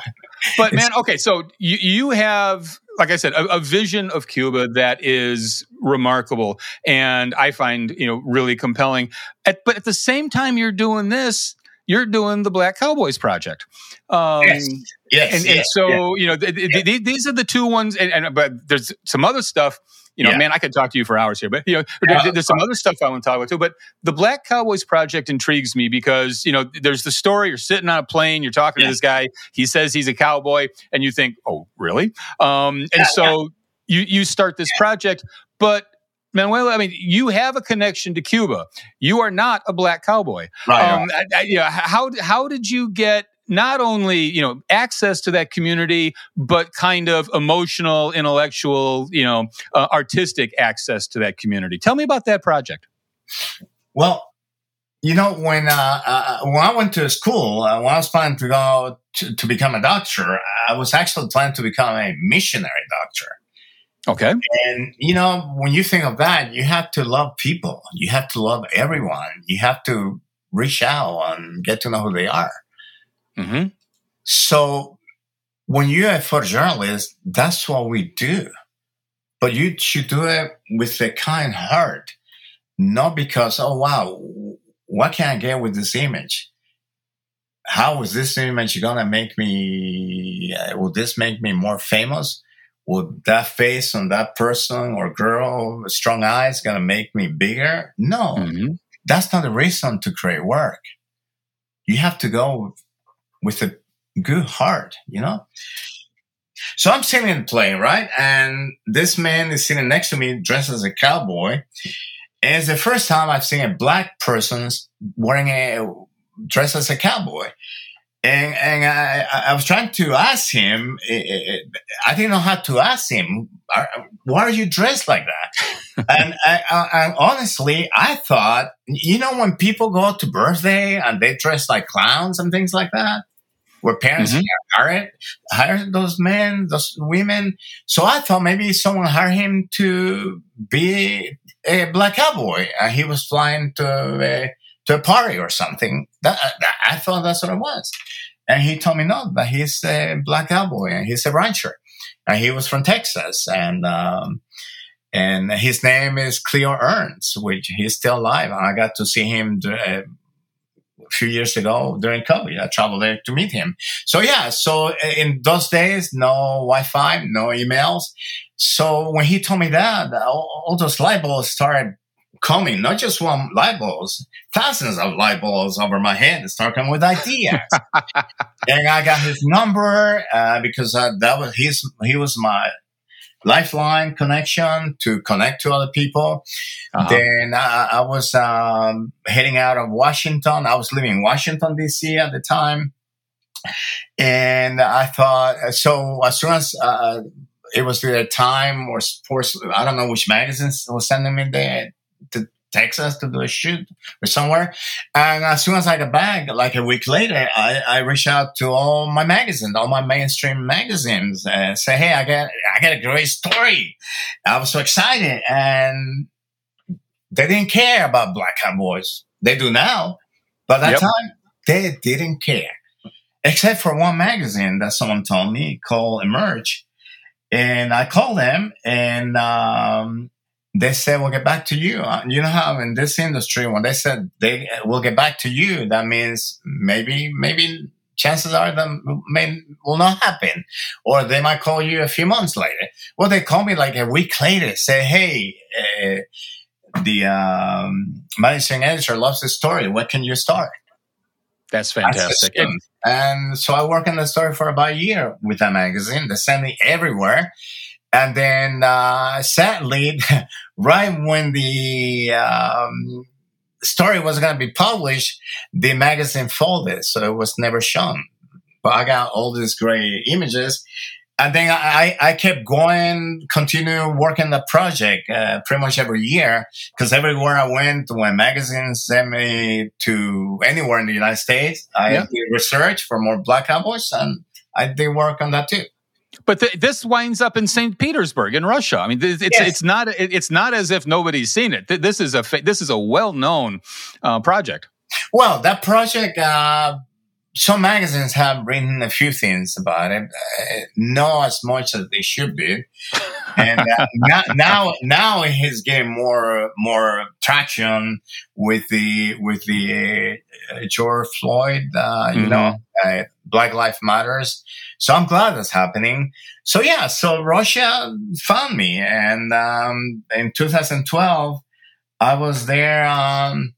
But man, okay, so you you have, like I said, a, a vision of Cuba that is remarkable, and I find you know really compelling. At, but at the same time, you're doing this. You're doing the Black Cowboys project. Um, Yes. Yes, and, and yes, so yes. you know th- th- th- these are the two ones and, and but there's some other stuff you know Yeah. man i could talk to you for hours here but you know Yeah, there- there's some other stuff i want to talk about too but the black cowboys project intrigues me because you know there's the story you're sitting on a plane you're talking Yeah. to this guy he says he's a cowboy and you think oh really um and so you you start this project but Manuello, I mean, you have a connection to Cuba. You are not a black cowboy Right, um, I, I, you know, how how did you get not only you know access to that community, but kind of emotional, intellectual, you know, uh, artistic access to that community? Tell me about that project. Well, you know, when uh, uh, when I went to school, uh, when I was planning to go to, to become a doctor, I was actually planning to become a missionary doctor. Okay, And you know, when you think of that, you have to love people. You have to love everyone. You have to reach out and get to know who they are. hmm So when you're a photojournalist, that's what we do. But you should do it with a kind heart, not because, oh wow, what can I get with this image? How is this image gonna make me? Uh, will this make me more famous? Would that face on that person or girl, strong eyes, gonna make me bigger? No, mm-hmm. that's not the reason to create work. You have to go with a good heart, you know? So I'm sitting in the plane, right? And this man is sitting next to me dressed as a cowboy. And it's the first time I've seen a black person wearing a dress as a cowboy. And, and I, I was trying to ask him, eh, eh, eh, I didn't know how to ask him, why are you dressed like that? and, I, and honestly, I thought, you know, when people go to birthday and they dress like clowns and things like that, where parents mm-hmm. hire, hire those men, those women. So I thought maybe someone hired him to be a black cowboy. and he was flying to a, to a party or something. That, I thought that's what it was. And he told me no, but he's a black cowboy and he's a rancher. And he was from Texas. And, um, and his name is Cleo Ernst, which he's still alive. And I got to see him uh, a few years ago during COVID. I traveled there to meet him. So yeah, so in those days, no Wi-Fi, no emails. So when he told me that, all, all those light bulbs started coming, not just one light bulbs, thousands of light bulbs over my head start coming with ideas. and I got his number uh, because uh, that was his, he was my lifeline connection to connect to other people. Uh-huh. Then I, I was um, heading out of Washington. I was living in Washington D.C. at the time, and I thought so. As soon as uh, it was the time or sports, I don't know which magazines was sending me there to Texas to do a shoot or somewhere. And as soon as I got back, like a week later, I, I reached out to all my magazines, all my mainstream magazines, and say, "Hey, I got I got a great story." I was so excited, and they didn't care about black cowboys. They do now, but that yep. time they didn't care, except for one magazine that someone told me called Emerge. And I called them, and um, they said we'll get back to you. Uh, you know how in this industry, when they said they will get back to you, that means maybe, maybe chances are that may will not happen, or they might call you a few months later. Well, they call me like a week later, say, "Hey, uh, the um, managing editor loves the story. What can you start?" That's fantastic. and so I worked on the story for about a year with that magazine. They sent me everywhere. And then, uh, sadly, right when the um, story was going to be published, the magazine folded, so it was never shown. But I got all these great images. And then I, I kept going, continue working the project uh, pretty much every year because everywhere I went, when magazines sent me to anywhere in the United States, I yeah. did research for more Black Cowboys and I did work on that too. But th- this winds up in St. Petersburg in Russia. I mean, it's yes. it's not it's not as if nobody's seen it. This is a this is a well known uh, project. Well, that project, uh, some magazines have written a few things about it, uh, not as much as they should be. And uh, now, now, now is getting more more traction with the with the uh, George Floyd, uh, you mm-hmm. know, uh, Black Lives Matters. So I'm glad that's happening. So yeah, so Russia found me, and um, in 2012, I was there. Um,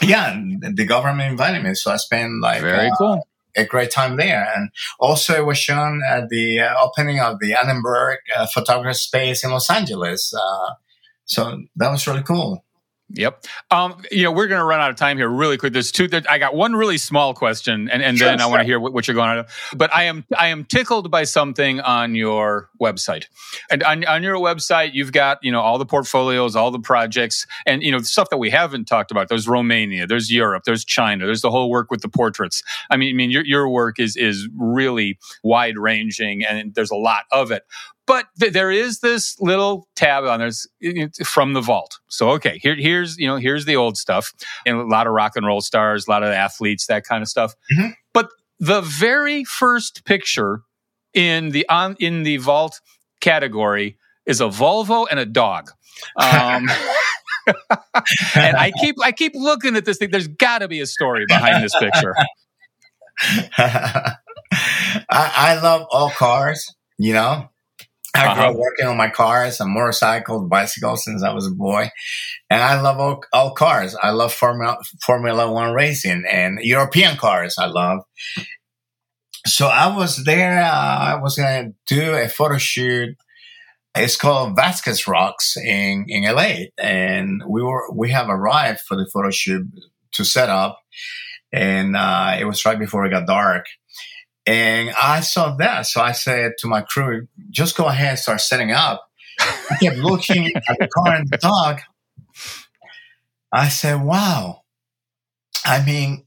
yeah, the government invited me, so I spent like very uh, cool a great time there. And also, it was shown at the uh, opening of the Annenberg uh, Photography Space in Los Angeles. Uh, so that was really cool. Yep. Um, you know, we're going to run out of time here really quick. There's two. There, I got one really small question, and, and sure, then I want to hear what, what, you're going to. But I am I am tickled by something on your website, and on, on your website you've got you know all the portfolios, all the projects, and you know stuff that we haven't talked about. There's Romania, there's Europe, there's China, there's the whole work with the portraits. I mean, I mean your your work is is really wide ranging, and there's a lot of it. But th- there is this little tab on there's from the vault. So okay, here, here's you know here's the old stuff and a lot of rock and roll stars, a lot of athletes, that kind of stuff. Mm-hmm. But the very first picture in the on in the vault category is a Volvo and a dog. Um, and I keep I keep looking at this thing. There's got to be a story behind this picture. I, I love all cars, you know, I grew uh-huh. up working on my cars and motorcycles, bicycles since I was a boy. And I love all, all cars. I love Formula, Formula One racing and European cars. I love. So I was there. Uh, I was going to do a photo shoot. It's called Vasquez Rocks in, in LA. And we were, we have arrived for the photo shoot to set up. And, uh, it was right before it got dark. And I saw that. So I said to my crew, just go ahead and start setting up. I kept looking at the car and the dog. I said, wow. I mean,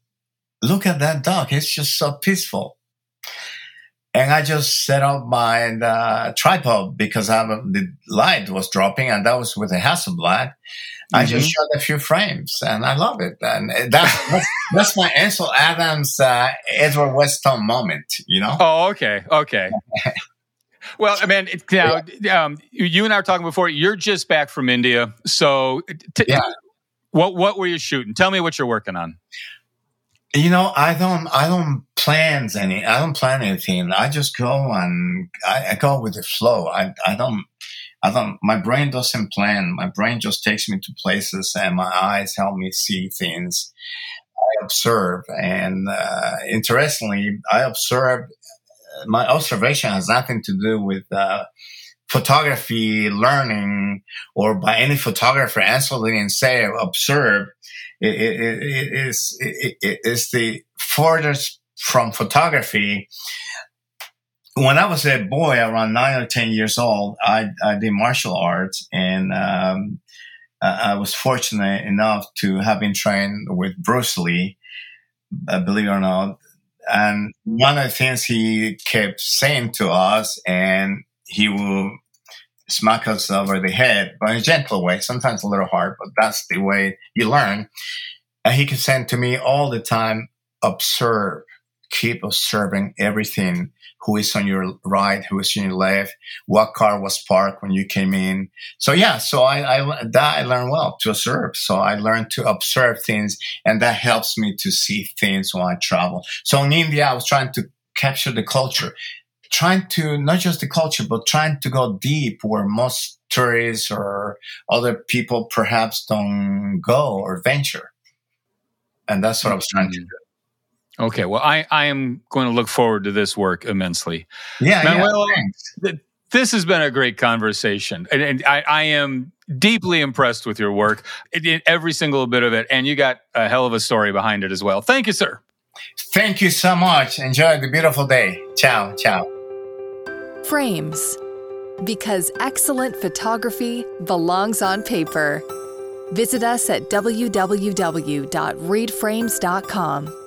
look at that dog. It's just so peaceful. And I just set up my uh, tripod because I, the light was dropping and that was with a Hasselblad. I mm-hmm. just shot a few frames and I love it. And that's, that's, that's my Ansel Adams, uh, Edward Weston moment, you know? Oh, okay. Okay. well, I mean, it, now, yeah. um, you and I were talking before, you're just back from India. So, t- yeah. what, what were you shooting? Tell me what you're working on. You know, I don't, I don't plan any, I don't plan anything. I just go and I, I go with the flow. I, I don't, I don't, my brain doesn't plan. My brain just takes me to places and my eyes help me see things. I observe. And, uh, interestingly, I observe, my observation has nothing to do with, uh, photography learning or by any photographer answering and say observe it, it, it is it, it is the furthest from photography when I was a boy, around nine or ten years old, I, I did martial arts, and um, I was fortunate enough to have been trained with Bruce Lee, uh, believe it or not. And one of the things he kept saying to us, and he will smack us over the head, but in a gentle way, sometimes a little hard, but that's the way you learn. And he could say to me all the time, observe, keep observing everything who is on your right, who is on your left, what car was parked when you came in. So yeah, so I, I that I learned well to observe. So I learned to observe things, and that helps me to see things when I travel. So in India, I was trying to capture the culture, trying to not just the culture, but trying to go deep where most tourists or other people perhaps don't go or venture. And that's what I was trying to do. Mm-hmm. Okay, well, I, I am going to look forward to this work immensely. Yeah, Manuello, yeah, this has been a great conversation, and, and I, I, am deeply impressed with your work, every single bit of it, and you got a hell of a story behind it as well. Thank you, sir. Thank you so much. Enjoy the beautiful day. Ciao, ciao. Frames, because excellent photography belongs on paper. Visit us at www.readframes.com